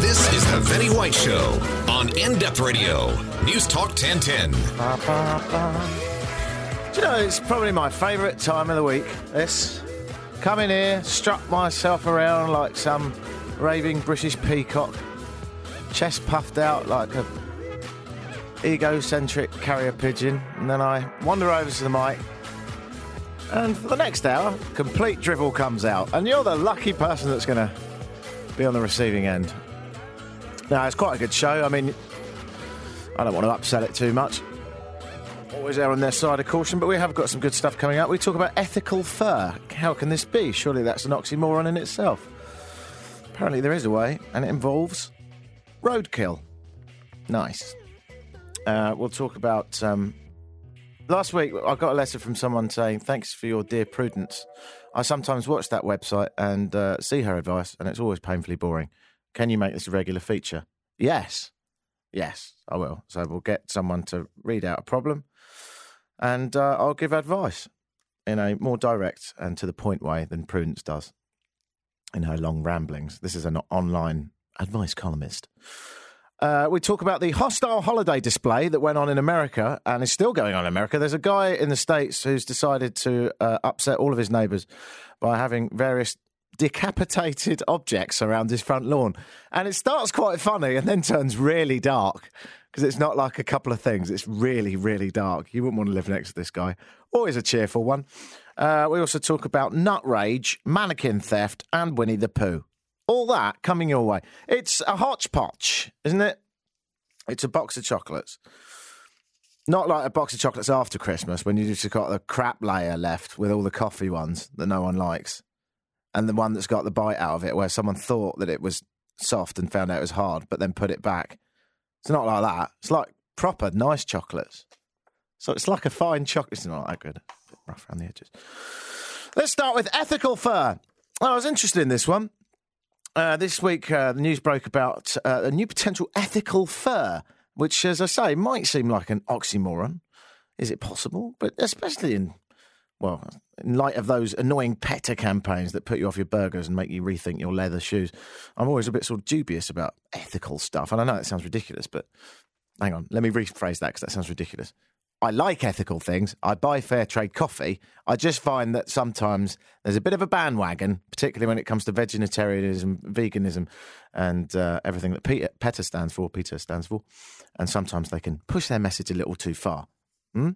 This is the Vinny White Show on In Depth Radio, News Talk 1010. Do you know, it's probably my favourite time of the week. This. Come in here, strut myself around like some raving British peacock, chest puffed out like a egocentric carrier pigeon, and then I wander over to the mic. And for the next hour, complete drivel comes out, and you're the lucky person that's going to be on the receiving end. Now, it's quite a good show. I mean, I don't want to upset it too much. Always err on their side of caution, but we have got some good stuff coming up. We talk about ethical fur. How can this be? Surely that's an oxymoron in itself. Apparently, there is a way, and it involves roadkill. Nice. Uh, we'll talk about. Um, last week, I got a letter from someone saying, Thanks for your dear prudence. I sometimes watch that website and uh, see her advice, and it's always painfully boring. Can you make this a regular feature? Yes. Yes, I will. So we'll get someone to read out a problem and uh, I'll give advice in a more direct and to the point way than Prudence does in her long ramblings. This is an online advice columnist. Uh, we talk about the hostile holiday display that went on in America and is still going on in America. There's a guy in the States who's decided to uh, upset all of his neighbours by having various decapitated objects around his front lawn. And it starts quite funny and then turns really dark because it's not like a couple of things. It's really, really dark. You wouldn't want to live next to this guy. Always a cheerful one. Uh, we also talk about nut rage, mannequin theft, and Winnie the Pooh. All that coming your way. It's a hodgepodge, isn't it? It's a box of chocolates. Not like a box of chocolates after Christmas when you just got the crap layer left with all the coffee ones that no one likes and the one that's got the bite out of it where someone thought that it was soft and found out it was hard, but then put it back. It's not like that. It's like proper nice chocolates. So it's like a fine chocolate. It's not that good. Rough around the edges. Let's start with ethical fur. Oh, I was interested in this one. Uh, this week, uh, the news broke about uh, a new potential ethical fur, which, as I say, might seem like an oxymoron. Is it possible? But especially in well, in light of those annoying PETA campaigns that put you off your burgers and make you rethink your leather shoes, I'm always a bit sort of dubious about ethical stuff. And I know that sounds ridiculous, but hang on, let me rephrase that because that sounds ridiculous. I like ethical things. I buy fair trade coffee. I just find that sometimes there's a bit of a bandwagon, particularly when it comes to vegetarianism, veganism, and uh, everything that Peter, PETA stands for, Peter stands for. And sometimes they can push their message a little too far. Hmm?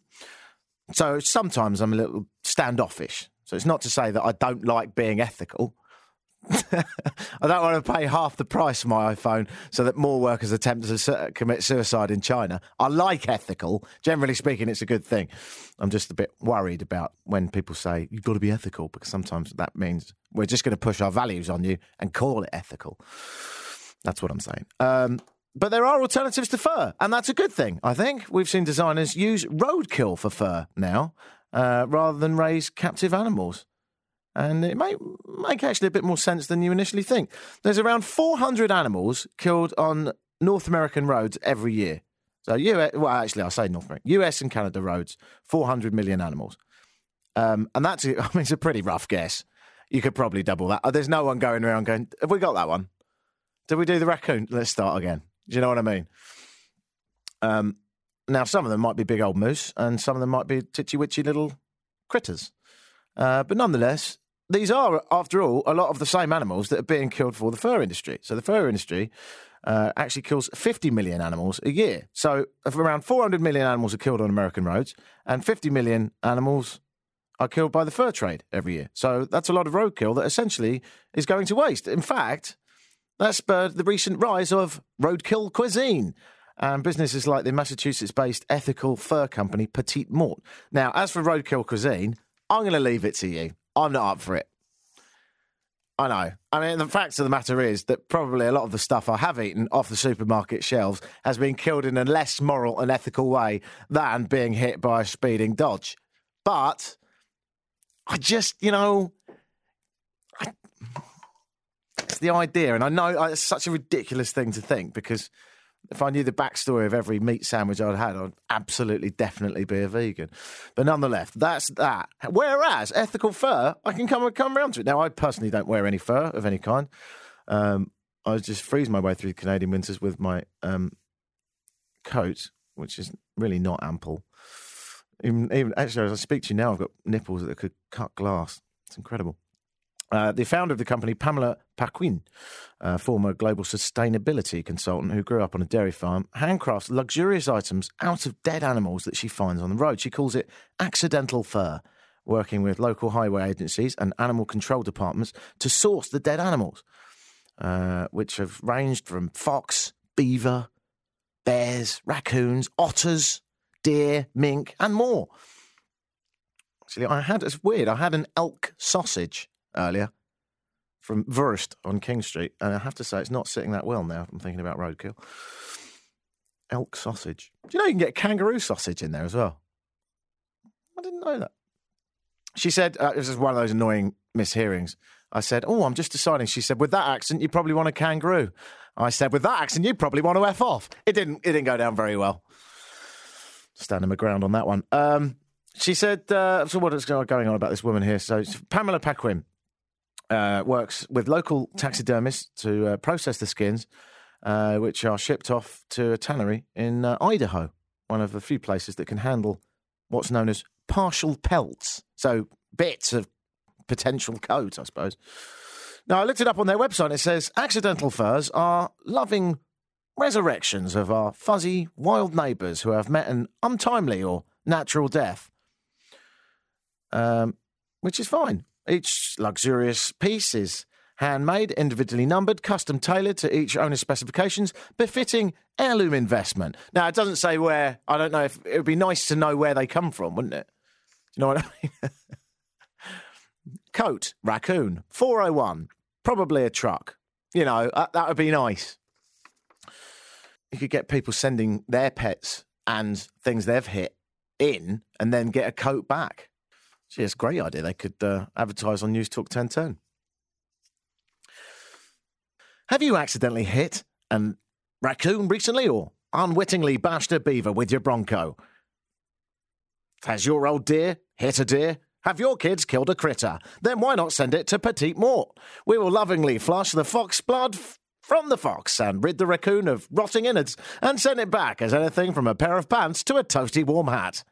So sometimes I'm a little standoffish. So it's not to say that I don't like being ethical. I don't want to pay half the price for my iPhone so that more workers attempt to commit suicide in China. I like ethical. Generally speaking, it's a good thing. I'm just a bit worried about when people say you've got to be ethical because sometimes that means we're just going to push our values on you and call it ethical. That's what I'm saying. Um, but there are alternatives to fur, and that's a good thing, I think. We've seen designers use roadkill for fur now uh, rather than raise captive animals. And it might make actually a bit more sense than you initially think. There's around 400 animals killed on North American roads every year. So, US, well, actually, I say North America, US and Canada roads, 400 million animals. Um, and that's, I mean, it's a pretty rough guess. You could probably double that. There's no one going around going, Have we got that one? Did we do the raccoon? Let's start again. Do you know what I mean? Um, now, some of them might be big old moose, and some of them might be titchy witchy little critters. Uh, but nonetheless, these are, after all, a lot of the same animals that are being killed for the fur industry. So the fur industry uh, actually kills 50 million animals a year. So around 400 million animals are killed on American roads, and 50 million animals are killed by the fur trade every year. So that's a lot of roadkill that essentially is going to waste. In fact, that spurred the recent rise of roadkill cuisine and businesses like the Massachusetts based ethical fur company Petite Mort. Now, as for roadkill cuisine, I'm going to leave it to you. I'm not up for it. I know. I mean, the fact of the matter is that probably a lot of the stuff I have eaten off the supermarket shelves has been killed in a less moral and ethical way than being hit by a speeding Dodge. But I just, you know, it's the idea, and I know it's such a ridiculous thing to think because if I knew the backstory of every meat sandwich I'd had, I'd absolutely, definitely be a vegan. But nonetheless, that's that. Whereas ethical fur, I can come come around to it. Now, I personally don't wear any fur of any kind. Um, I just freeze my way through Canadian winters with my um, coat, which is really not ample. Even, even actually, as I speak to you now, I've got nipples that could cut glass. It's incredible. Uh, the founder of the company, Pamela Paquin, uh, former global sustainability consultant who grew up on a dairy farm, handcrafts luxurious items out of dead animals that she finds on the road. She calls it accidental fur, working with local highway agencies and animal control departments to source the dead animals, uh, which have ranged from fox, beaver, bears, raccoons, otters, deer, mink, and more. Actually, I had, it's weird, I had an elk sausage earlier from WVRST on King Street, and I have to say it's not sitting that well now. I'm thinking about roadkill. Elk sausage. Do you know you can get kangaroo sausage in there as well? I didn't know that. She said, uh, this is one of those annoying mishearings. I said, Oh, I'm just deciding. She said, With that accent, you probably want a kangaroo. I said, With that accent, you probably want to F off. It didn't, it didn't go down very well. Standing my ground on that one. Um, she said, uh, So, what is going on about this woman here? So, Pamela Paquin uh, works with local taxidermists to uh, process the skins, uh, which are shipped off to a tannery in uh, Idaho, one of the few places that can handle what's known as partial pelts. So bits of potential coat, I suppose. Now, I looked it up on their website. It says accidental furs are loving resurrections of our fuzzy, wild neighbours who have met an untimely or natural death, um, which is fine. Each luxurious piece is handmade, individually numbered, custom tailored to each owner's specifications, befitting heirloom investment. Now, it doesn't say where, I don't know if it would be nice to know where they come from, wouldn't it? Do you know what I mean? Coat, raccoon, 401, probably a truck. You know, that, that would be nice. You could get people sending their pets and things they've hit in and then get a coat back. Gee, it's a great idea. They could uh, advertise on News Talk 1010. Have you accidentally hit a raccoon recently or unwittingly bashed a beaver with your Bronco? Has your old deer hit a deer? Have your kids killed a critter? Then why not send it to Petite Mort? We will lovingly flush the fox blood f- from the fox and rid the raccoon of rotting innards and send it back as anything from a pair of pants to a toasty warm hat.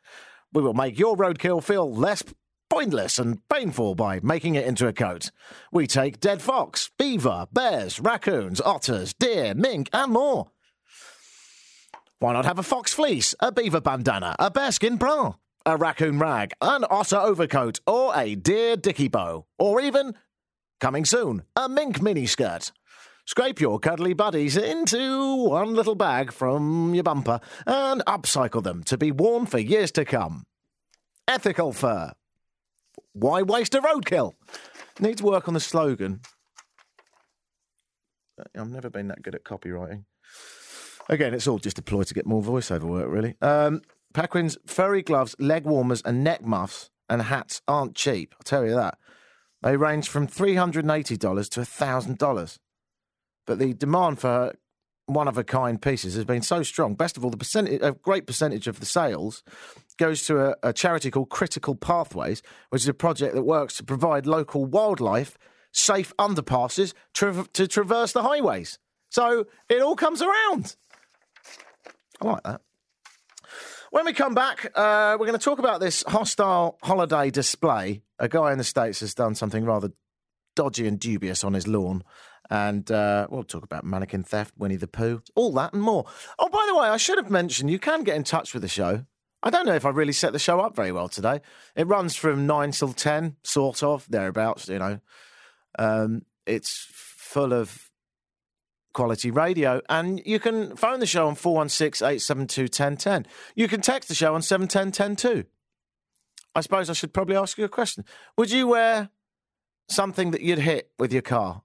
We will make your roadkill feel less pointless and painful by making it into a coat. We take dead fox, beaver, bears, raccoons, otters, deer, mink, and more. Why not have a fox fleece, a beaver bandana, a bearskin bra, a raccoon rag, an otter overcoat, or a deer dicky bow, or even, coming soon, a mink miniskirt? Scrape your cuddly buddies into one little bag from your bumper and upcycle them to be worn for years to come. Ethical fur. Why waste a roadkill? Needs work on the slogan. I've never been that good at copywriting. Again, it's all just a ploy to get more voiceover work, really. Um, Paquin's furry gloves, leg warmers, and neck muffs and hats aren't cheap. I'll tell you that. They range from $380 to $1,000. But the demand for one of a kind pieces has been so strong. Best of all, the percentage, a great percentage of the sales goes to a, a, charity called Critical Pathways, which is a project that works to provide local wildlife safe underpasses tra- to traverse the highways. So it all comes around. I like that. When we come back, uh, we're going to talk about this hostile holiday display. A guy in the States has done something rather dodgy and dubious on his lawn. And uh, we'll talk about mannequin theft, Winnie the Pooh, all that and more. Oh, by the way, I should have mentioned you can get in touch with the show. I don't know if I really set the show up very well today. It runs from nine till 10, sort of, thereabouts, you know. Um, it's full of quality radio. And you can phone the show on 416 872 1010. You can text the show on 710 too. I suppose I should probably ask you a question. Would you wear something that you'd hit with your car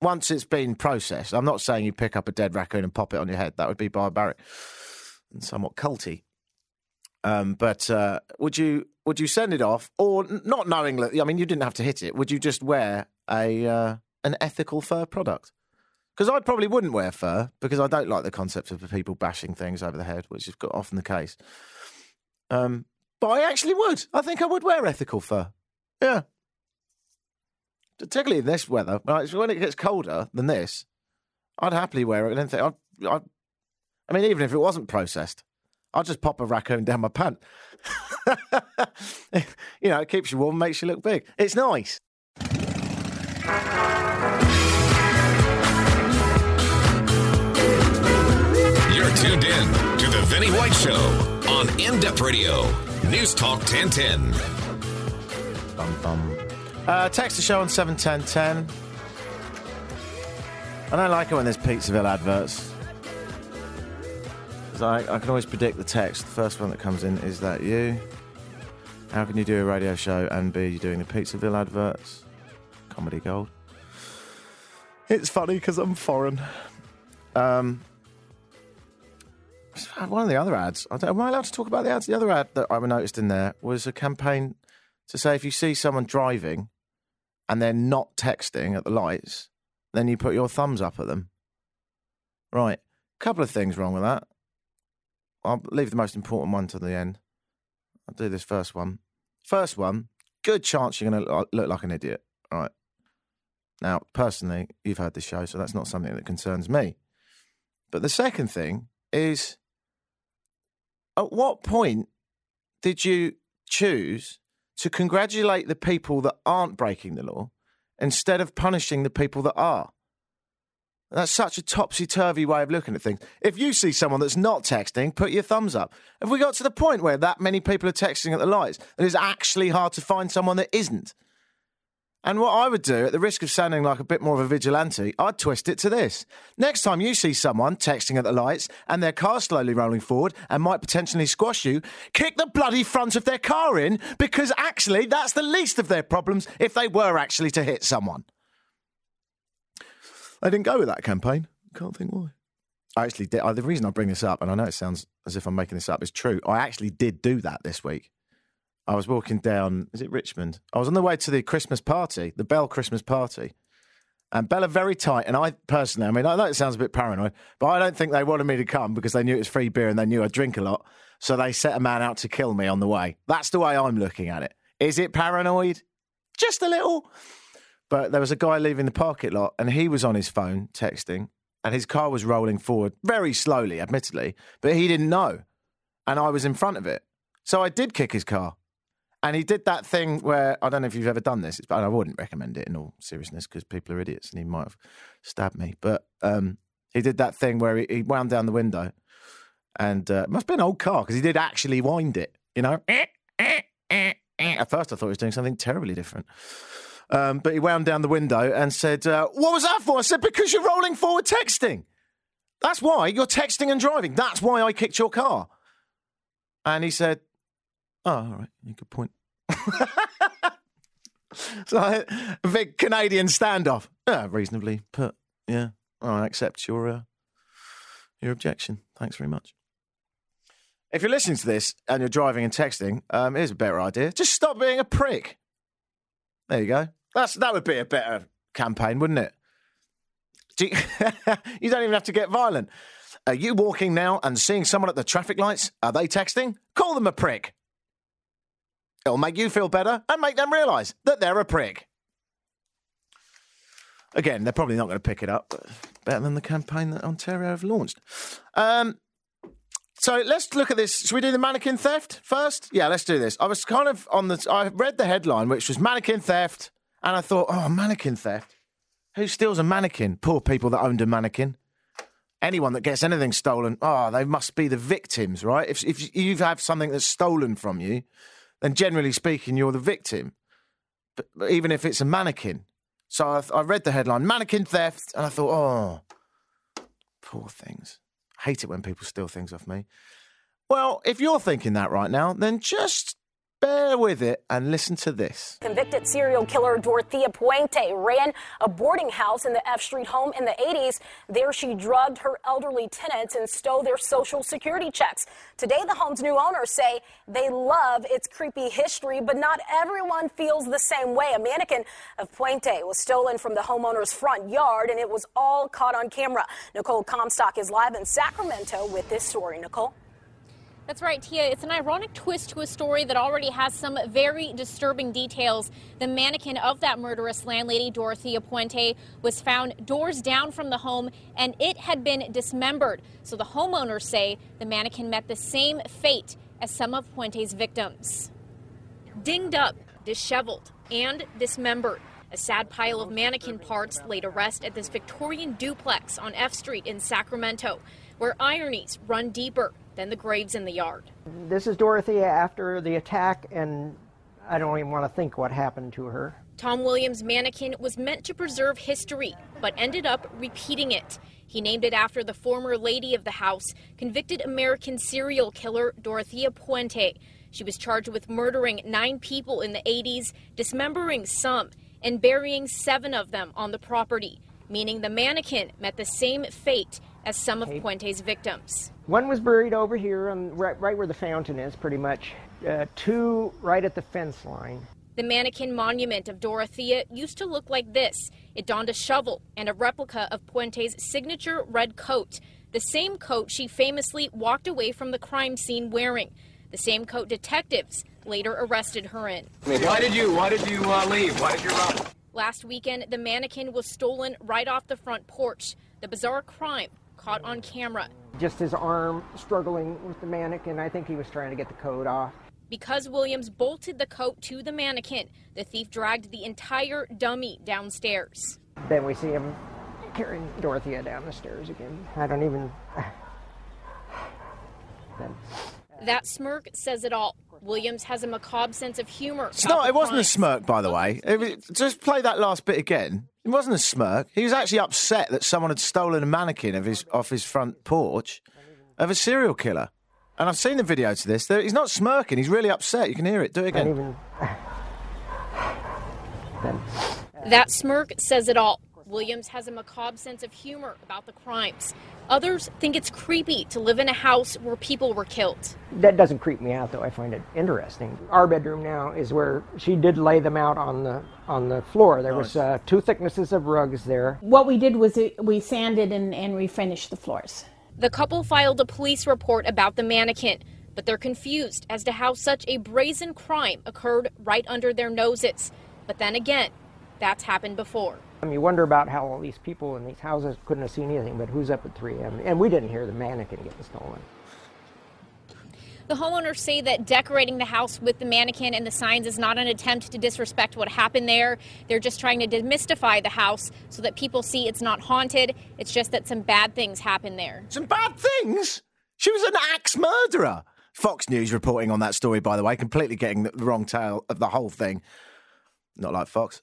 once it's been processed? I'm not saying you pick up a dead raccoon and pop it on your head. That would be barbaric and somewhat culty. Um, but uh, would you would you send it off, or not knowing? I mean, you didn't have to hit it. Would you just wear a uh, an ethical fur product? Because I probably wouldn't wear fur because I don't like the concept of people bashing things over the head, which is often the case. Um, but I actually would. I think I would wear ethical fur. Yeah. Particularly in this weather, when it gets colder than this, I'd happily wear it. And think, I'd, I'd, I mean, even if it wasn't processed, I'd just pop a raccoon down my pant. you know, it keeps you warm, makes you look big. It's nice. You're tuned in to the Vinnie White Show on In Depth Radio, News Talk 1010. Bum, bum. Uh, text the show on 71010. I don't like it when there's Pizzaville adverts. I, I can always predict the text. The first one that comes in is that you. How can you do a radio show and be doing the Pizzaville adverts? Comedy gold. It's funny because I'm foreign. Um, one of the other ads. I am I allowed to talk about the ads? The other ad that I noticed in there was a campaign to say if you see someone driving and they're not texting at the lights, then you put your thumbs up at them. Right. Couple of things wrong with that. I'll leave the most important one to the end. I'll do this first one. First one, good chance you're going to look like an idiot. Right. Now, personally, you've heard this show, so that's not something that concerns me. But the second thing is at what point did you choose to congratulate the people that aren't breaking the law instead of punishing the people that are? That's such a topsy turvy way of looking at things. If you see someone that's not texting, put your thumbs up. Have we got to the point where that many people are texting at the lights that it's actually hard to find someone that isn't? And what I would do, at the risk of sounding like a bit more of a vigilante, I'd twist it to this. Next time you see someone texting at the lights and their car slowly rolling forward and might potentially squash you, kick the bloody front of their car in because actually that's the least of their problems if they were actually to hit someone. They didn't go with that campaign. Can't think why. I actually did. The reason I bring this up, and I know it sounds as if I'm making this up, is true. I actually did do that this week. I was walking down, is it Richmond? I was on the way to the Christmas party, the Bell Christmas party. And Bella very tight. And I personally, I mean, I know it sounds a bit paranoid, but I don't think they wanted me to come because they knew it was free beer and they knew I'd drink a lot. So they set a man out to kill me on the way. That's the way I'm looking at it. Is it paranoid? Just a little. But there was a guy leaving the parking lot and he was on his phone texting and his car was rolling forward very slowly, admittedly, but he didn't know. And I was in front of it. So I did kick his car. And he did that thing where I don't know if you've ever done this, but I wouldn't recommend it in all seriousness because people are idiots and he might have stabbed me. But um, he did that thing where he, he wound down the window and uh, it must be an old car because he did actually wind it, you know. At first, I thought he was doing something terribly different. Um, but he wound down the window and said, uh, What was that for? I said, Because you're rolling forward texting. That's why you're texting and driving. That's why I kicked your car. And he said, Oh, all right. Good point. so a big Canadian standoff. Yeah, reasonably put. Yeah. I accept your uh, your objection. Thanks very much. If you're listening to this and you're driving and texting, um, here's a better idea. Just stop being a prick. There you go. That's that would be a better campaign, wouldn't it? Do you, you don't even have to get violent. Are you walking now and seeing someone at the traffic lights? Are they texting? Call them a prick. It'll make you feel better and make them realise that they're a prick. Again, they're probably not going to pick it up, better than the campaign that Ontario have launched. Um, so let's look at this. Should we do the mannequin theft first? Yeah, let's do this. I was kind of on the. I read the headline, which was mannequin theft, and I thought, oh, mannequin theft. Who steals a mannequin? Poor people that owned a mannequin. Anyone that gets anything stolen, oh, they must be the victims, right? If if you have something that's stolen from you, then generally speaking, you're the victim. But, but even if it's a mannequin. So I, I read the headline, mannequin theft, and I thought, oh, poor things. I hate it when people steal things off me. Well, if you're thinking that right now, then just bear with it and listen to this. Convicted serial killer Dorothea Puente ran a boarding house in the F Street home in the 80s. There she drugged her elderly tenants and stole their social security checks. Today, the home's new owners say they love its creepy history, but not everyone feels the same way. A mannequin of Puente was stolen from the homeowner's front yard, and it was all caught on camera. Nicole Comstock is live in Sacramento with this story. Nicole? That's right, Tia. It's an ironic twist to a story that already has some very disturbing details. The mannequin of that murderous landlady, Dorothea Puente, was found doors down from the home and it had been dismembered. So the homeowners say the mannequin met the same fate as some of Puente's victims. Dinged up, disheveled, and dismembered. A sad pile of mannequin parts laid to rest at this Victorian duplex on F Street in Sacramento, where ironies run deeper than the graves in the yard. This is Dorothea after the attack, and I don't even want to think what happened to her. Tom Williams' mannequin was meant to preserve history, but ended up repeating it. He named it after the former lady of the house, convicted American serial killer Dorothea Puente. She was charged with murdering nine people in the 80s, dismembering some, and burying seven of them on the property, meaning the mannequin met the same fate as some of Puente's victims. One was buried over here, on, right, right where the fountain is, pretty much. Uh, two right at the fence line. The mannequin monument of Dorothea used to look like this. It donned a shovel and a replica of Puente's signature red coat, the same coat she famously walked away from the crime scene wearing, the same coat detectives later arrested her in. Why did you Why did you uh, leave? Why did you run? Last weekend, the mannequin was stolen right off the front porch. The bizarre crime caught on camera. Just his arm struggling with the mannequin. I think he was trying to get the coat off. Because Williams bolted the coat to the mannequin, the thief dragged the entire dummy downstairs. Then we see him carrying Dorothea down the stairs again. I don't even. then. That smirk says it all. Williams has a macabre sense of humor. It's not. It wasn't a smirk, by the way. It, just play that last bit again. It wasn't a smirk. He was actually upset that someone had stolen a mannequin of his off his front porch of a serial killer. And I've seen the video to this. He's not smirking. He's really upset. You can hear it. Do it again. That smirk says it all. Williams has a macabre sense of humor about the crimes. Others think it's creepy to live in a house where people were killed. That doesn't creep me out, though. I find it interesting. Our bedroom now is where she did lay them out on the on the floor. There nice. was uh, two thicknesses of rugs there. What we did was we sanded and, and refinished the floors. The couple filed a police report about the mannequin, but they're confused as to how such a brazen crime occurred right under their noses. But then again, that's happened before. I mean, you wonder about how all these people in these houses couldn't have seen anything, but who's up at 3 a.m.? And we didn't hear the mannequin getting stolen. The homeowners say that decorating the house with the mannequin and the signs is not an attempt to disrespect what happened there. They're just trying to demystify the house so that people see it's not haunted. It's just that some bad things happened there. Some bad things? She was an axe murderer. Fox News reporting on that story, by the way, completely getting the wrong tale of the whole thing. Not like Fox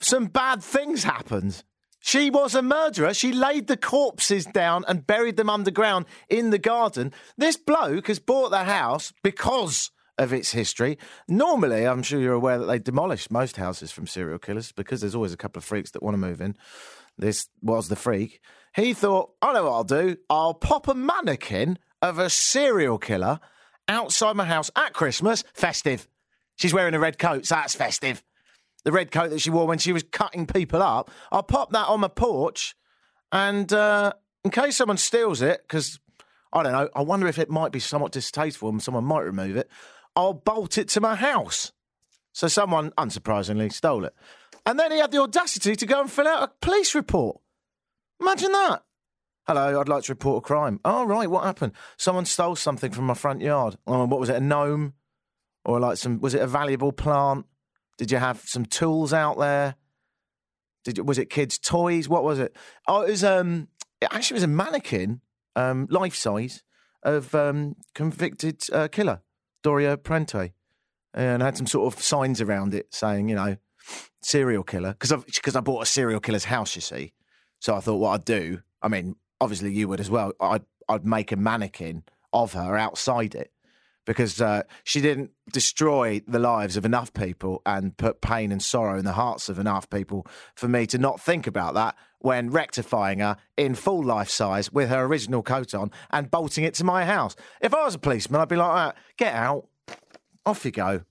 some bad things happened. She was a murderer. She laid the corpses down and buried them underground in the garden. This bloke has bought the house because of its history. Normally, I'm sure you're aware that they demolish most houses from serial killers because there's always a couple of freaks that want to move in. This was the freak. He thought, I know what I'll do. I'll pop a mannequin of a serial killer outside my house at Christmas. Festive. She's wearing a red coat, so that's festive the red coat that she wore when she was cutting people up. I'll pop that on my porch, and uh, in case someone steals it, because I don't know, I wonder if it might be somewhat distasteful and someone might remove it. I'll bolt it to my house. So someone, unsurprisingly, stole it. And then he had the audacity to go and fill out a police report. Imagine that. Hello, I'd like to report a crime. Oh, right, what happened? Someone stole something from my front yard. Oh, what was it, a gnome? Or like some, was it a valuable plant? Did you have some tools out there? Did you, was it kids' toys? What was it? Oh, it was um, it actually was a mannequin, um, life size of um, convicted uh, killer Doria Puente, and had some sort of signs around it saying, you know, serial killer. Because because I bought a serial killer's house, you see. So I thought what I'd do. I mean, obviously you would as well. I'd I'd make a mannequin of her outside it because uh, she didn't destroy the lives of enough people and put pain and sorrow in the hearts of enough people for me to not think about that when rectifying her in full life size with her original coat on and bolting it to my house. If I was a policeman, I'd be like, "Ah, get out, off you go.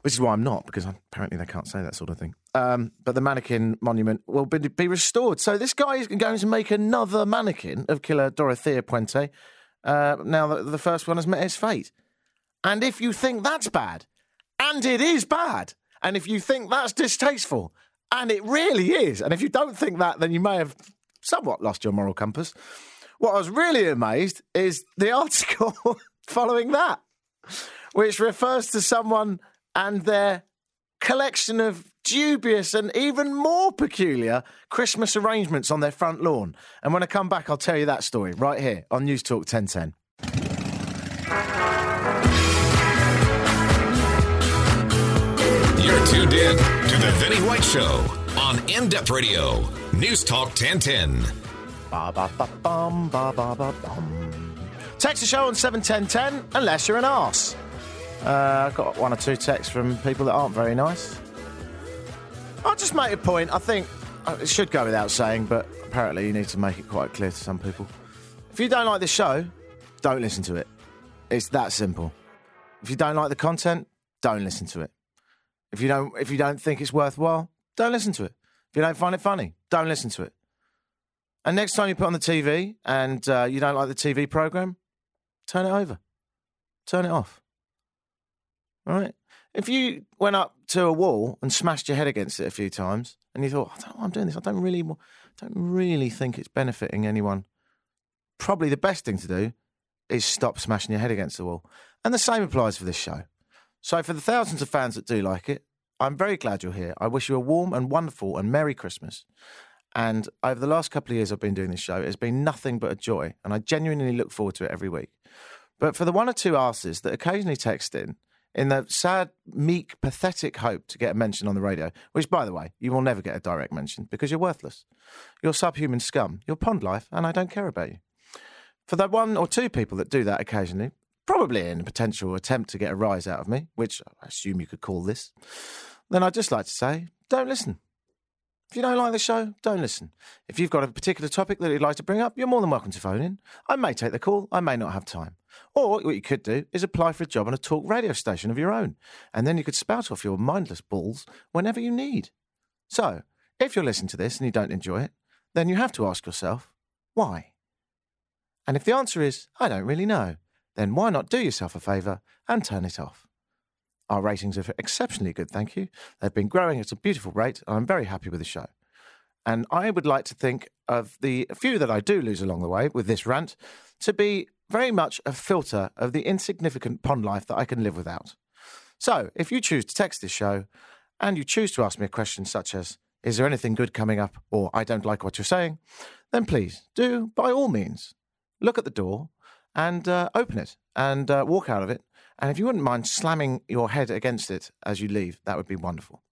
Which is why I'm not, because apparently they can't say that sort of thing. Um, but the mannequin monument will be, be restored. So this guy is going to make another mannequin of killer Dorothea Puente uh, now that the first one has met its fate. And if you think that's bad, and it is bad, and if you think that's distasteful, and it really is, and if you don't think that, then you may have somewhat lost your moral compass. What I was really amazed is the article following that, which refers to someone and their collection of dubious and even more peculiar Christmas arrangements on their front lawn. And when I come back, I'll tell you that story right here on News Talk 1010. You're tuned in to The Vinny White Show on In Depth Radio, News Talk 1010. Ba ba ba bum ba ba ba bum. Text the show on seven ten ten unless you're an arse. Uh, I've got one or two texts from people that aren't very nice. I'll just make a point. I think uh, it should go without saying, but apparently you need to make it quite clear to some people. If you don't like this show, don't listen to it. It's that simple. If you don't like the content, don't listen to it. If you don't, if you don't think it's worthwhile, don't listen to it. If you don't find it funny, don't listen to it. And next time you put on the TV and uh, you don't like the TV program, turn it over, turn it off. All right. If you went up to a wall and smashed your head against it a few times, and you thought, I don't know why I'm doing this. I don't really, don't really think it's benefiting anyone. Probably the best thing to do is stop smashing your head against the wall. And the same applies for this show. So, for the thousands of fans that do like it, I'm very glad you're here. I wish you a warm and wonderful and Merry Christmas. And over the last couple of years I've been doing this show, it has been nothing but a joy. And I genuinely look forward to it every week. But for the one or two asses that occasionally text in, in the sad, meek, pathetic hope to get a mention on the radio, which, by the way, you will never get a direct mention because you're worthless. You're subhuman scum. You're pond life, and I don't care about you. For the one or two people that do that occasionally, probably in a potential attempt to get a rise out of me, which I assume you could call this, then I'd just like to say, don't listen. If you don't like the show, don't listen. If you've got a particular topic that you'd like to bring up, you're more than welcome to phone in. I may take the call, I may not have time. Or what you could do is apply for a job on a talk radio station of your own, and then you could spout off your mindless balls whenever you need. So, if you're listening to this and you don't enjoy it, then you have to ask yourself, why? And if the answer is, I don't really know, then why not do yourself a favour and turn it off? Our ratings are exceptionally good, thank you. They've been growing at a beautiful rate, and I'm very happy with the show. And I would like to think of the few that I do lose along the way with this rant to be very much a filter of the insignificant pond life that I can live without. So, if you choose to text this show and you choose to ask me a question such as, Is there anything good coming up? or I don't like what you're saying, then please do, by all means, look at the door and uh, open it and uh, walk out of it. And if you wouldn't mind slamming your head against it as you leave, that would be wonderful.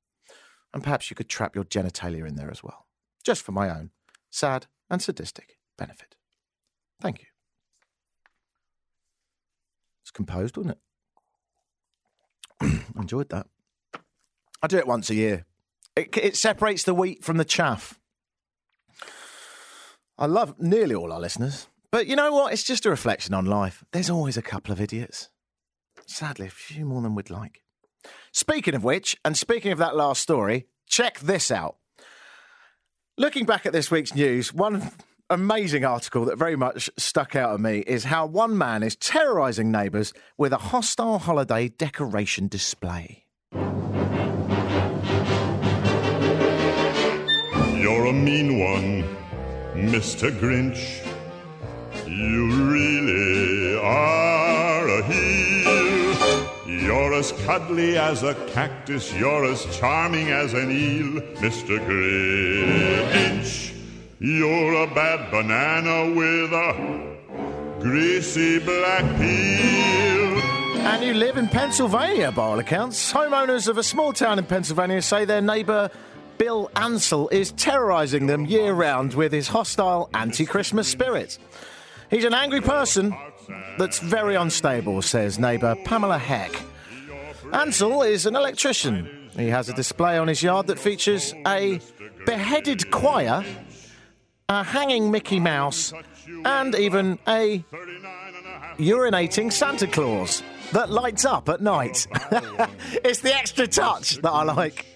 And perhaps you could trap your genitalia in there as well, just for my own sad and sadistic benefit. Thank you. It's composed, wasn't it? Enjoyed that. I do it once a year. It, it separates the wheat from the chaff. I love nearly all our listeners. But you know what? It's just a reflection on life. There's always a couple of idiots. Sadly, a few more than we'd like. Speaking of which, and speaking of that last story, check this out. Looking back at this week's news, one amazing article that very much stuck out at me is how one man is terrorising neighbours with a hostile holiday decoration display. You're a mean one, Mr. Grinch. You really are a heel. You're as cuddly as a cactus, you're as charming as an eel, Mr. Grinch. You're a bad banana with a greasy black peel. And you live in Pennsylvania, by all accounts. Homeowners of a small town in Pennsylvania say their neighbour Bill Ansell is terrorising them year round with his hostile anti Christmas spirit. He's an angry person that's very unstable, says neighbour Pamela Heck. Ansell is an electrician. He has a display on his yard that features a beheaded choir, a hanging Mickey Mouse, and even a urinating Santa Claus that lights up at night. it's the extra touch that I like.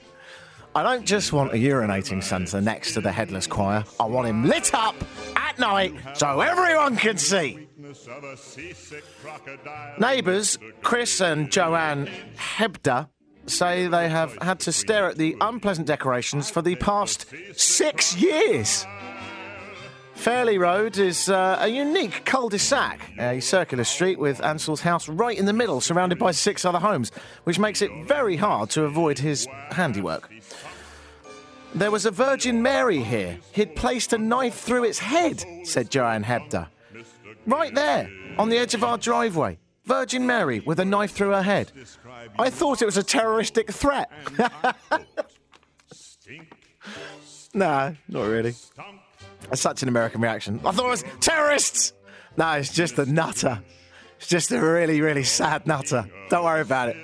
I don't just want a urinating Santa next to the headless choir. I want him lit up at night so everyone can see. Neighbours Chris and Joanne Hebda say they have had to stare at the unpleasant decorations for the past six years. Fairley Road is uh, a unique cul-de-sac, a circular street with Ansell's house right in the middle, surrounded by six other homes, which makes it very hard to avoid his handiwork. There was a Virgin Mary here. He'd placed a knife through its head, said Joanne Hebda. Right there, on the edge of our driveway. Virgin Mary with a knife through her head. I thought it was a terroristic threat. nah, not really. That's such an American reaction. I thought it was terrorists! No, it's just a nutter. It's just a really, really sad nutter. Don't worry about it.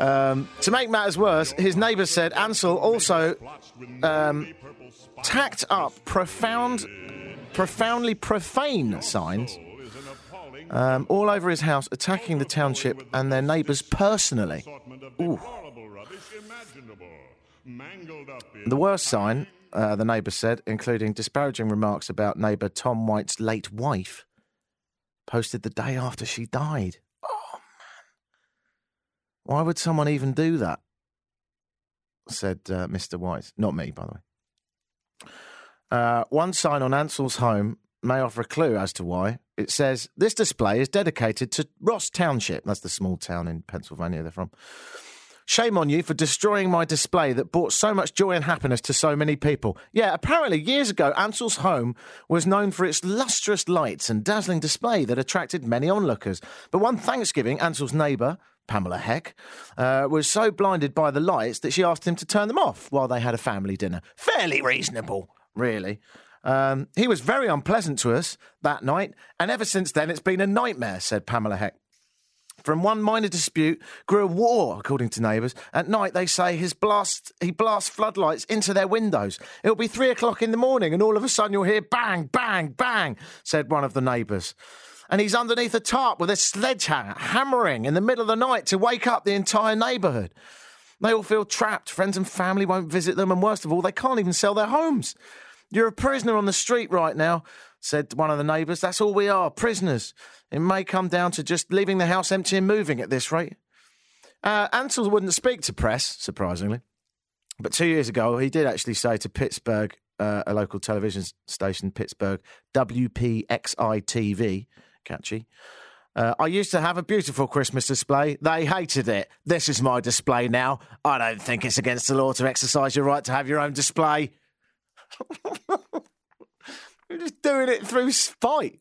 Um, to make matters worse, his neighbours said Ansell also um, tacked up profound, profoundly profane signs um, all over his house, attacking the township and their neighbours personally. Ooh. The worst sign, uh, the neighbour said, including disparaging remarks about neighbour Tom White's late wife, posted the day after she died. Oh, man. Why would someone even do that? said uh, Mr. White. Not me, by the way. Uh, one sign on Ansell's home may offer a clue as to why. It says this display is dedicated to Ross Township. That's the small town in Pennsylvania they're from. Shame on you for destroying my display that brought so much joy and happiness to so many people. Yeah, apparently years ago, Ansell's home was known for its lustrous lights and dazzling display that attracted many onlookers. But one Thanksgiving, Ansell's neighbour, Pamela Heck, uh, was so blinded by the lights that she asked him to turn them off while they had a family dinner. Fairly reasonable, really. Um, he was very unpleasant to us that night, and ever since then it's been a nightmare, said Pamela Heck. From one minor dispute grew a war, according to neighbours. At night, they say his blast, he blasts floodlights into their windows. It'll be three o'clock in the morning, and all of a sudden you'll hear bang, bang, bang, said one of the neighbours. And he's underneath a tarp with a sledgehammer, hammering in the middle of the night to wake up the entire neighbourhood. They all feel trapped. Friends and family won't visit them, and worst of all, they can't even sell their homes. You're a prisoner on the street right now, said one of the neighbours. That's all we are, prisoners. It may come down to just leaving the house empty and moving at this rate. Uh, Ansell wouldn't speak to press, surprisingly. But two years ago, he did actually say to Pittsburgh, uh, a local television station, Pittsburgh, WPXI TV, catchy. Uh, I used to have a beautiful Christmas display. They hated it. This is my display now. I don't think it's against the law to exercise your right to have your own display. You're just doing it through spite.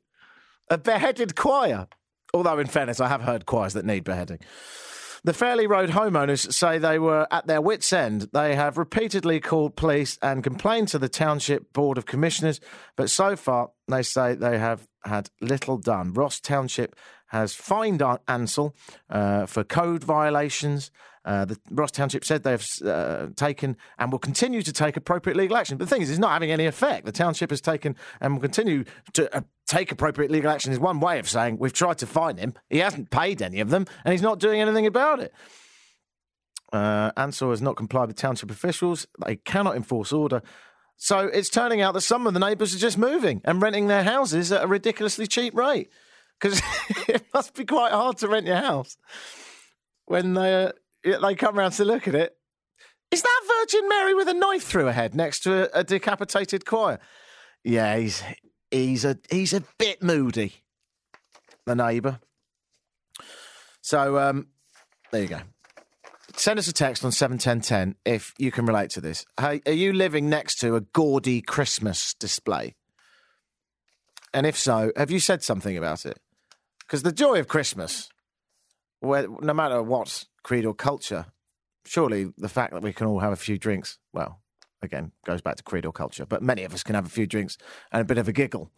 A beheaded choir. Although, in fairness, I have heard choirs that need beheading. The Fairley Road homeowners say they were at their wits' end. They have repeatedly called police and complained to the Township Board of Commissioners, but so far they say they have had little done. Ross Township has fined Ansell uh, for code violations. Uh, the Ross Township said they have uh, taken and will continue to take appropriate legal action. But the thing is, it's not having any effect. The township has taken and will continue to uh, take appropriate legal action. Is one way of saying we've tried to fine him. He hasn't paid any of them, and he's not doing anything about it. Uh, Ansell has not complied with township officials. They cannot enforce order. So it's turning out that some of the neighbours are just moving and renting their houses at a ridiculously cheap rate because it must be quite hard to rent your house when they they come round to look at it. Is that Virgin Mary with a knife through her head next to a, a decapitated choir? Yeah, he's he's a he's a bit moody. The neighbour. So um, there you go. Send us a text on seven ten ten if you can relate to this. Are you living next to a gaudy Christmas display? And if so, have you said something about it? Because the joy of Christmas, where, no matter what creed or culture, surely the fact that we can all have a few drinks, well, again, goes back to creed or culture, but many of us can have a few drinks and a bit of a giggle.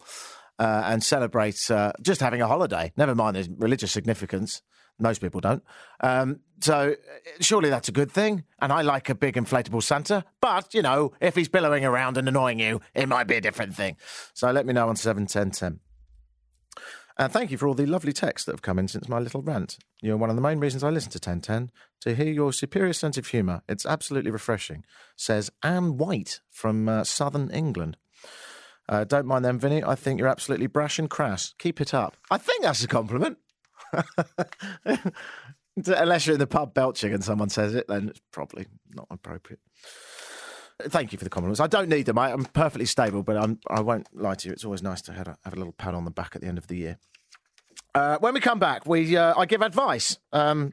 uh, and celebrate uh, just having a holiday. Never mind the religious significance. Most people don't. Um, so surely that's a good thing. And I like a big inflatable Santa. But, you know, if he's billowing around and annoying you, it might be a different thing. So let me know on 71010. And thank you for all the lovely texts that have come in since my little rant. You're one of the main reasons I listen to 1010, to hear your superior sense of humour. It's absolutely refreshing, says Anne White from uh, southern England. Uh, don't mind them, Vinny. I think you're absolutely brash and crass. Keep it up. I think that's a compliment. Unless you're in the pub belching and someone says it, then it's probably not appropriate. Thank you for the compliments. I don't need them. I, am perfectly stable, but I'm, I will not lie to you. It's always nice to have a, have a, little pat on the back at the end of the year. Uh, when we come back, we uh, I give advice. Um,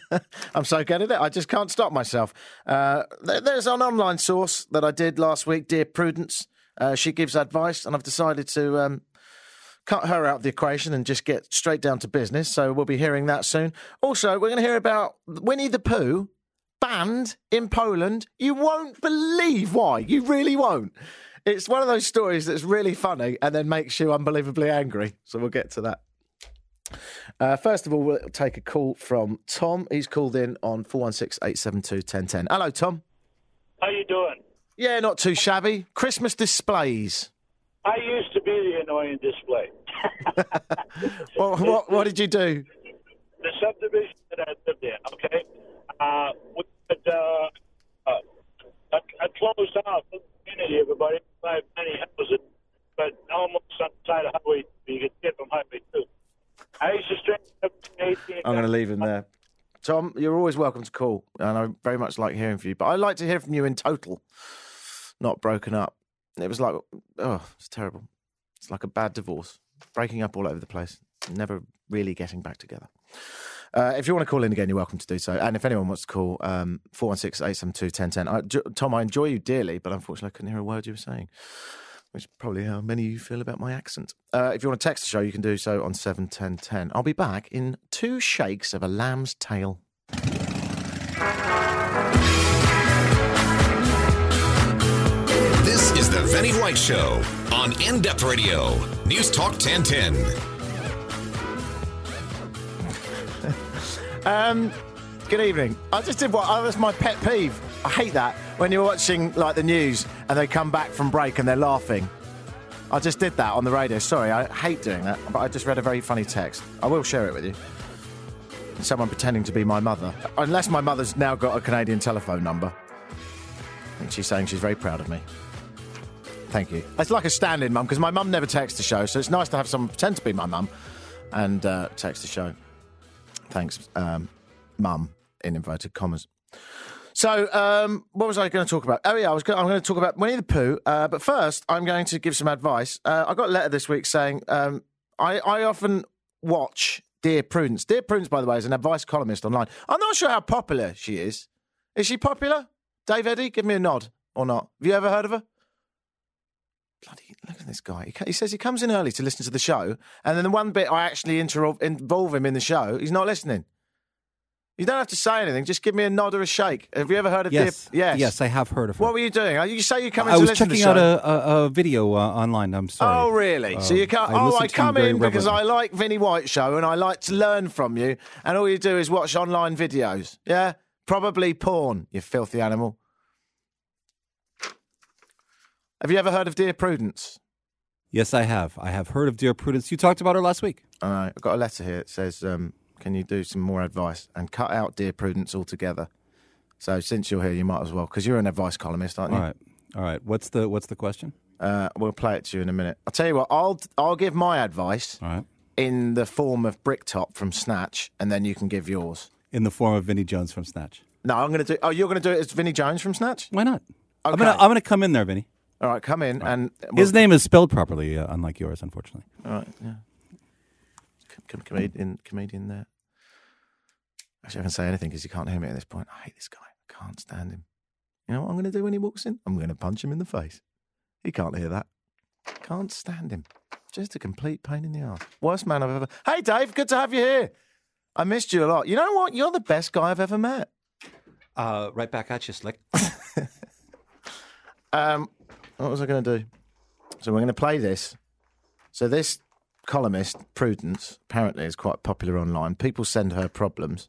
I'm so good at it. I just can't stop myself. Uh, there's an online source that I did last week, Dear Prudence. Uh, she gives advice, and I've decided to um, cut her out of the equation and just get straight down to business. So we'll be hearing that soon. Also, we're going to hear about Winnie the Pooh banned in Poland. You won't believe why. You really won't. It's one of those stories that's really funny and then makes you unbelievably angry. So we'll get to that. Uh, first of all, we'll take a call from Tom. He's called in on 416 872 1010. Hello, Tom. How you doing? Yeah, not too shabby. Christmas displays. I used to be the annoying display. what, what, what did you do? The subdivision that I lived in, okay? Uh, we had, uh, uh, a, a closed off community, everybody, five many houses, but almost on the side of Highway, you could get from Highway 2. I used to string up 18. I'm going to leave him there. Tom, you're always welcome to call, and I very much like hearing from you. But I like to hear from you in total, not broken up. It was like, oh, it's terrible. It's like a bad divorce, breaking up all over the place, never really getting back together. Uh, if you want to call in again, you're welcome to do so. And if anyone wants to call, um, 416 872 1010. Tom, I enjoy you dearly, but unfortunately, I couldn't hear a word you were saying, which is probably how many of you feel about my accent. Uh, if you want to text the show, you can do so on 71010. I'll be back in two shakes of a lamb's tail. Vinnie White Show on In Depth Radio, News Talk 1010. Um, good evening. I just did what? Oh, that's my pet peeve. I hate that when you're watching like the news and they come back from break and they're laughing. I just did that on the radio. Sorry, I hate doing that, but I just read a very funny text. I will share it with you. Someone pretending to be my mother. Unless my mother's now got a Canadian telephone number. And she's saying she's very proud of me. Thank you. It's like a stand in mum because my mum never texts the show, so it's nice to have someone pretend to be my mum and uh, text the show. Thanks, um, mum, in inverted commas. So, um, what was I going to talk about? Oh, yeah, I was. Going, I'm going to talk about Winnie the Pooh. Uh, but first, I'm going to give some advice. Uh, I got a letter this week saying um, I, I often watch Dear Prudence. Dear Prudence, by the way, is an advice columnist online. I'm not sure how popular she is. Is she popular? Dave Eddy, give me a nod or not. Have you ever heard of her? Bloody, look at this guy. He, says he comes in early to listen to the show, and then the one bit I actually inter- involve him in the show, he's not listening. You don't have to say anything. Just give me a nod or a shake. Have you ever heard of yes. Dip? Yes. Yes, I have heard of her. What were you doing? You say you come in I was checking out a, a, a, video uh, online. I'm sorry. Oh, really? so you come? I oh, I come in because I like Vinnie White show and I like to learn from you. And all you do is watch online videos. Yeah, probably porn. You filthy animal. Have you ever heard of Dear Prudence? Yes, I have. I have heard of Dear Prudence. You talked about her last week. All right. I've got a letter here. It says, um, Can you do some more advice and cut out Dear Prudence altogether? So since you're here, you might as well, because you're an advice columnist, aren't you? All right. All right. What's the What's the question? Uh, we'll play it to you in a minute. I'll tell you what. I'll I'll give my advice. Right. In the form of Bricktop from Snatch, and then you can give yours. In the form of Vinnie Jones from Snatch. No, I'm going to do. Oh, you're going to do it as Vinnie Jones from Snatch? Why not? Okay. I'm gonna I'm gonna come in there, Vinnie. All right, come in and we'll... his name is spelled properly, uh, unlike yours, unfortunately. All right, yeah. Com- comedian, comedian there. Actually, I can say anything because you can't hear me at this point. I hate this guy. I can't stand him. You know what I'm going to do when he walks in? I'm going to punch him in the face. He can't hear that. Can't stand him. Just a complete pain in the ass. Worst man I've ever. Hey, Dave, good to have you here. I missed you a lot. You know what? You're the best guy I've ever met. Uh, right back at you, Slick. um, what was I going to do? So we're going to play this. So this columnist, Prudence, apparently is quite popular online. People send her problems,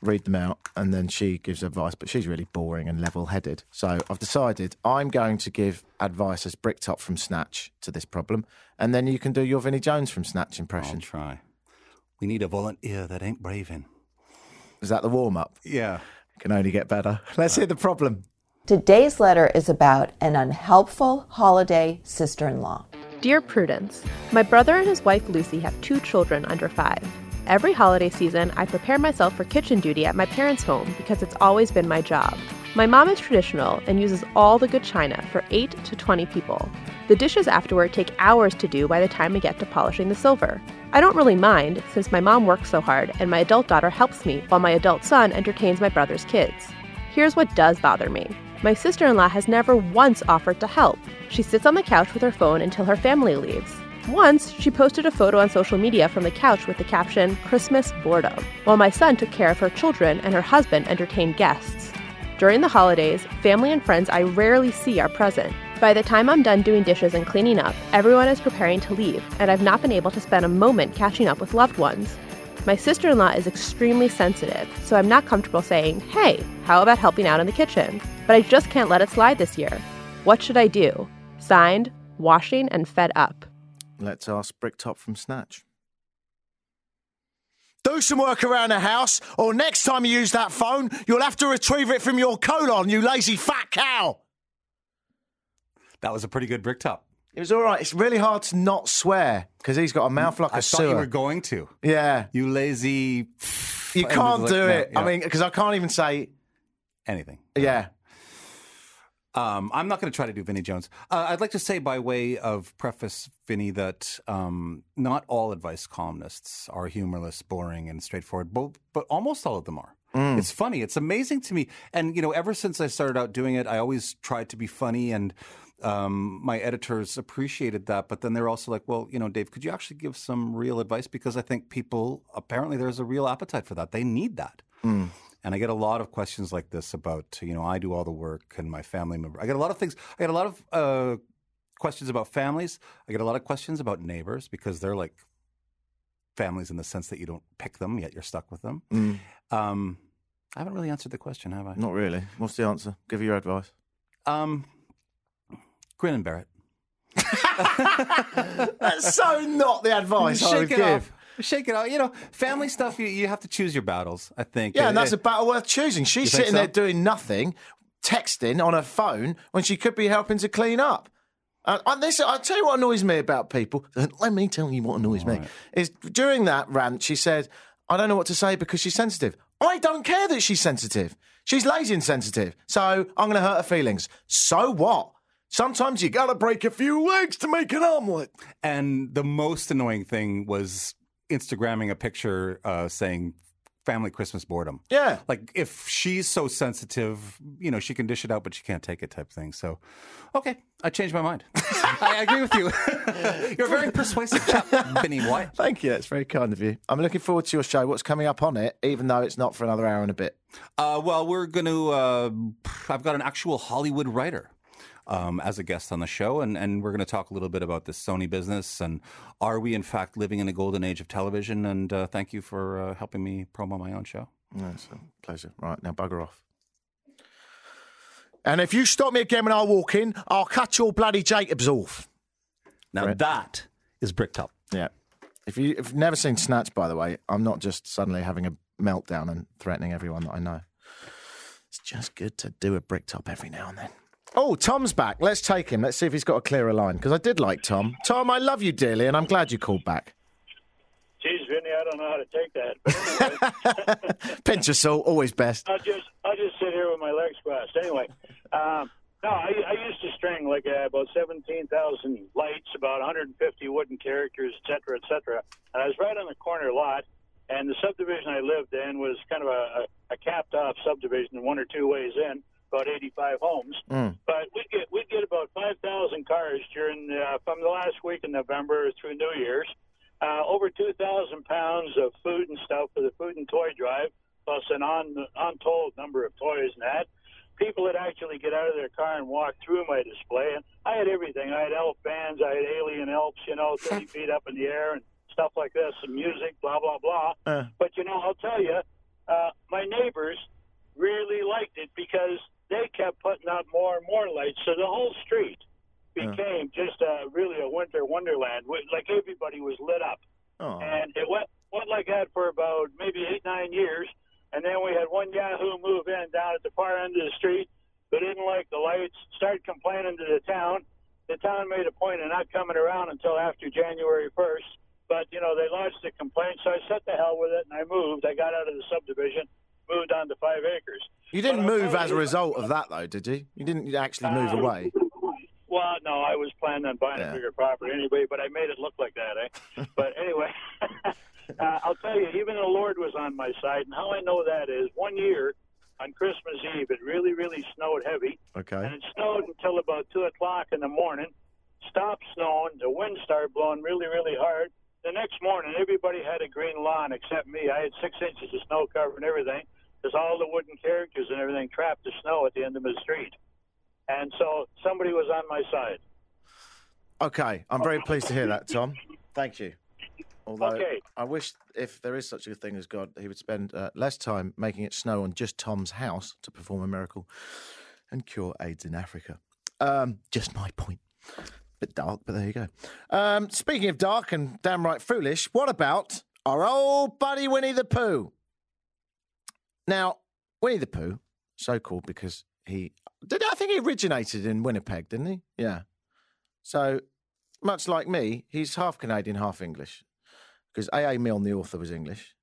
read them out, and then she gives advice. But she's really boring and level-headed. So I've decided I'm going to give advice as Bricktop from Snatch to this problem, and then you can do your Vinnie Jones from Snatch impression. I'll try. We need a volunteer that ain't braving. Is that the warm-up? Yeah. Can only get better. Let's hear the problem. Today's letter is about an unhelpful holiday sister in law. Dear Prudence, my brother and his wife Lucy have two children under five. Every holiday season, I prepare myself for kitchen duty at my parents' home because it's always been my job. My mom is traditional and uses all the good china for 8 to 20 people. The dishes afterward take hours to do by the time we get to polishing the silver. I don't really mind since my mom works so hard and my adult daughter helps me while my adult son entertains my brother's kids. Here's what does bother me. My sister in law has never once offered to help. She sits on the couch with her phone until her family leaves. Once, she posted a photo on social media from the couch with the caption, Christmas boredom, while my son took care of her children and her husband entertained guests. During the holidays, family and friends I rarely see are present. By the time I'm done doing dishes and cleaning up, everyone is preparing to leave, and I've not been able to spend a moment catching up with loved ones. My sister in law is extremely sensitive, so I'm not comfortable saying, hey, how about helping out in the kitchen? But I just can't let it slide this year. What should I do? Signed, washing, and fed up. Let's ask Bricktop from Snatch. Do some work around the house, or next time you use that phone, you'll have to retrieve it from your colon, you lazy fat cow. That was a pretty good Bricktop. It was all right. It's really hard to not swear because he's got a mouth like a I sewer. thought you were going to. Yeah. You lazy. You can't do it. Yeah. I mean, because I can't even say. anything. Yeah. Um, I'm not going to try to do Vinnie Jones. Uh, I'd like to say, by way of preface, Vinnie, that um, not all advice columnists are humorless, boring, and straightforward, but, but almost all of them are. Mm. It's funny. It's amazing to me. And, you know, ever since I started out doing it, I always tried to be funny and um, my editors appreciated that. But then they're also like, well, you know, Dave, could you actually give some real advice? Because I think people, apparently, there's a real appetite for that. They need that. Mm. And I get a lot of questions like this about, you know, I do all the work and my family member. I get a lot of things. I get a lot of uh, questions about families. I get a lot of questions about neighbors because they're like families in the sense that you don't pick them, yet you're stuck with them. Mm. Um, I haven't really answered the question, have I? Not really. What's the answer? Give your advice. Um, grin and bear it. That's so not the advice I would give. off. Shake it out. You know, family stuff, you, you have to choose your battles, I think. Yeah, and that's a battle worth choosing. She's You think sitting there doing nothing, texting on her phone when she could be helping to clean up. Uh, and this, I'll tell you what annoys me about people. Let me tell you what annoys me. Is during that rant, she said, I don't know what to say because she's sensitive. I don't care that she's sensitive. She's lazy and sensitive. So I'm going to hurt her feelings. So what? Sometimes you got to break a few legs to make an omelette. And the most annoying thing was Instagramming a picture uh, saying family Christmas boredom. Yeah. Like if she's so sensitive, you know, she can dish it out, but she can't take it type thing. So, okay, I changed my mind. I agree with you. You're a very persuasive chap, Vinny White. Thank you. That's very kind of you. I'm looking forward to your show. What's coming up on it, even though it's not for another hour and a bit. Uh, well, we're going to, uh, I've got an actual Hollywood writer. Um, as a guest on the show, and, and we're going to talk a little bit about this Sony business and are we in fact living in a golden age of television? And uh, thank you for uh, helping me promo my own show. No, a pleasure. Right, now bugger off. And if you stop me again when I walk in, I'll cut your bloody Jacobs off. Now Right. that is Bricktop. Yeah. If, you, if you've never seen Snatch, by the way, I'm not just suddenly having a meltdown and threatening everyone that I know. It's just good to do a bricktop every now and then. Oh, Tom's back. Let's take him. Let's see if he's got a clearer line. Because I did like Tom. Tom, I love you dearly, and I'm glad you called back. Geez, Vinny, I don't know how to take that. Anyway, Pinch of salt, always best. I'll just I'll just sit here with my legs crossed. Anyway, um, no, I, I used to string like uh, about seventeen thousand lights, about 150 wooden characters, et cetera, et cetera. And I was right on the corner lot, and the subdivision I lived in was kind of a, a, a capped off subdivision, one or two ways in, about 85 homes. Mm. But we get we get about 5,000 cars during uh, from the last week in November through New Year's. Uh, over 2,000 pounds of food and stuff for the food and toy drive, plus an un, untold number of toys and that. people would actually get out of their car and walk through my display. And I had everything. I had elf bands. I had alien elves, you know, 30 feet up in the air and stuff like this, some music, blah, blah, blah. Uh. But, you know, I'll tell you, uh, my neighbors really liked it because they kept putting up more and more lights. So the whole street became just a, really a winter wonderland. Wi- Like everybody was lit up. Oh. And it went, went like that for about maybe eight, nine years. And then we had one Yahoo move in down at the far end of the street who didn't like the lights, started complaining to the town. The town made a point of not coming around until after January 1st. But, you know, they lodged a complaint, so I set the hell with it and I moved. I got out of the subdivision, moved on to five acres. You didn't But I'll move as a result of that, though, did you? You didn't actually move Uh, away. Well, no, I was planning on buying a bigger property anyway, but I made it look like that, eh? but anyway, uh, I'll tell you, even the Lord was on my side, and how I know that is one year on Christmas Eve, it really, really snowed heavy, Okay. and it snowed until about two o'clock in the morning. Stopped snowing, the wind started blowing really, really hard. The next morning, everybody had a green lawn except me. I had six inches of snow covering everything because all the wooden characters and everything trapped the snow at the end of the street. And so somebody was on my side. Okay, I'm very pleased to hear that, Tom. Thank you. Although Okay. I wish if there is such a thing as God, he would spend uh, less time making it snow on just Tom's house to perform a miracle and cure AIDS in Africa. Um, just my point. Bit dark, but there you go. Um, speaking of dark and downright foolish, what about our old buddy Winnie the Pooh? Now, Winnie the Pooh, so called because he did. I think he originated in Winnipeg, didn't he? Yeah. So much like me, he's half Canadian, half English. Because A.A. Milne, the author, was English.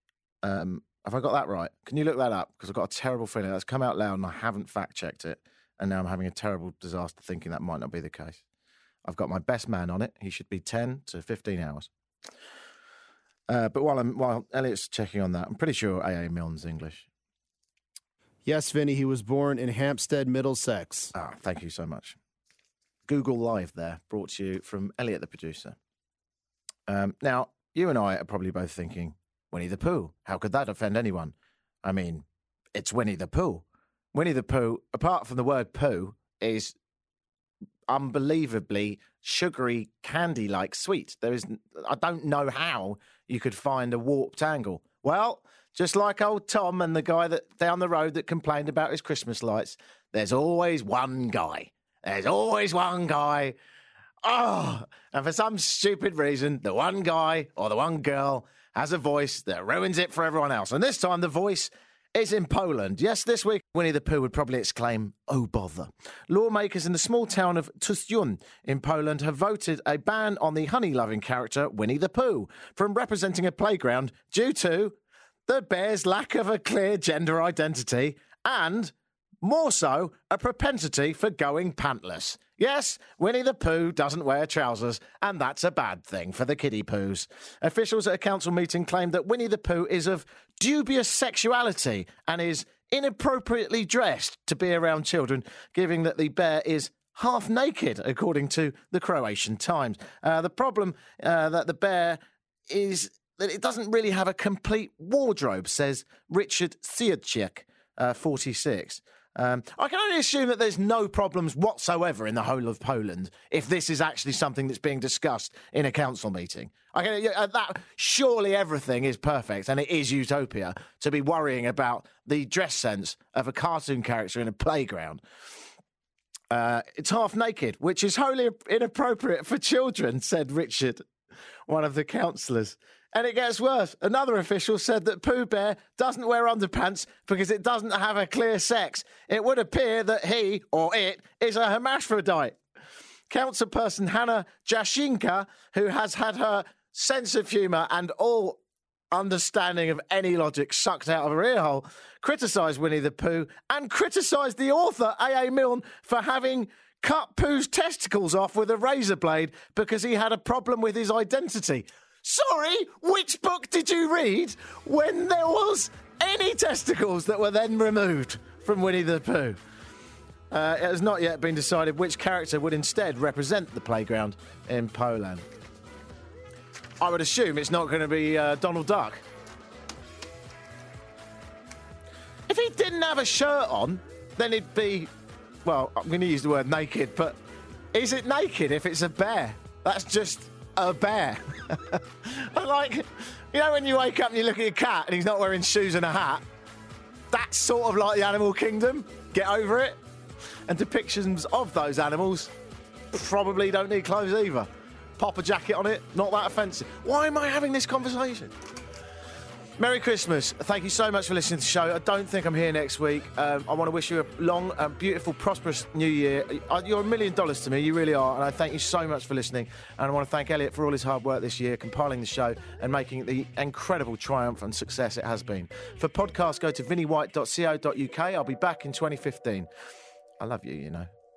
Um, have I got that right? Can you look that up? Because I've got a terrible feeling that's come out loud and I haven't fact checked it. And now I'm having a terrible disaster thinking that might not be the case. I've got my best man on it. He should be 10 to 15 hours. Uh, but while, I'm, while Elliot's checking on that, I'm pretty sure A.A. Milne's English. Yes, Vinny, he was born in Hampstead, Middlesex. Ah, thank you so much. Google Live there, brought to you from Elliot, the producer. Um, now, you and I are probably both thinking, Winnie the Pooh. How could that offend anyone? I mean, it's Winnie the Pooh. Winnie the Pooh, apart from the word poo, is unbelievably sugary, candy like sweet. There is, I don't know how you could find a warped angle. Well, just like old Tom and the guy that down the road that complained about his Christmas lights, there's always one guy. There's always one guy. Oh, and for some stupid reason, the one guy or the one girl has a voice that ruins it for everyone else. And this time, the voice is in Poland. Yes, this week, Winnie the Pooh would probably exclaim, Oh bother. Lawmakers in the small town of Tuszyn in Poland have voted a ban on the honey loving character Winnie the Pooh from representing a playground due to the bear's lack of a clear gender identity and more so, a propensity for going pantless. Yes, Winnie the Pooh doesn't wear trousers, and that's a bad thing for the kiddie poos. Officials at a council meeting claimed that Winnie the Pooh is of dubious sexuality and is inappropriately dressed to be around children, given that the bear is half naked, according to the Croatian Times. Uh, the problem uh, that the bear is that it doesn't really have a complete wardrobe, says Richard Siedczek, uh, 46. Um, I can only assume that there's no problems whatsoever in the whole of Poland if this is actually something that's being discussed in a council meeting. I can, uh, that surely everything is perfect and it is utopia to be worrying about the dress sense of a cartoon character in a playground. Uh, it's half naked, which is wholly inappropriate for children, said Richard, one of the councillors. And it gets worse. Another official said that Pooh Bear doesn't wear underpants because it doesn't have a clear sex. It would appear that he, or it, is a hermaphrodite. Councilperson Hannah Jashinka, who has had her sense of humour and all understanding of any logic sucked out of her earhole, criticised Winnie the Pooh and criticised the author, A.A. Milne, for having cut Pooh's testicles off with a razor blade because he had a problem with his identity. Sorry, which book did you read when there was any testicles that were then removed from Winnie the Pooh? Uh, it has not yet been decided which character would instead represent the playground in Poland. I would assume it's not going to be uh, Donald Duck. If he didn't have a shirt on, then it'd be, well, I'm going to use the word naked, but is it naked if it's a bear? That's just a bear. like, you know, when you wake up and you look at your cat and he's not wearing shoes and a hat, that's sort of like the animal kingdom. Get over it. And depictions of those animals probably don't need clothes either. Pop a jacket on it, not that offensive. Why am I having this conversation? Merry Christmas. Thank you so much for listening to the show. I don't think I'm here next week. Um, I want to wish you a long, uh, beautiful, prosperous new year. Uh, you're a million dollars to me, you really are. And I thank you so much for listening. And I want to thank Elliot for all his hard work this year, compiling the show and making it the incredible triumph and success it has been. For podcasts, go to vinnywhite.co.uk. I'll be back in 2015. I love you, you know.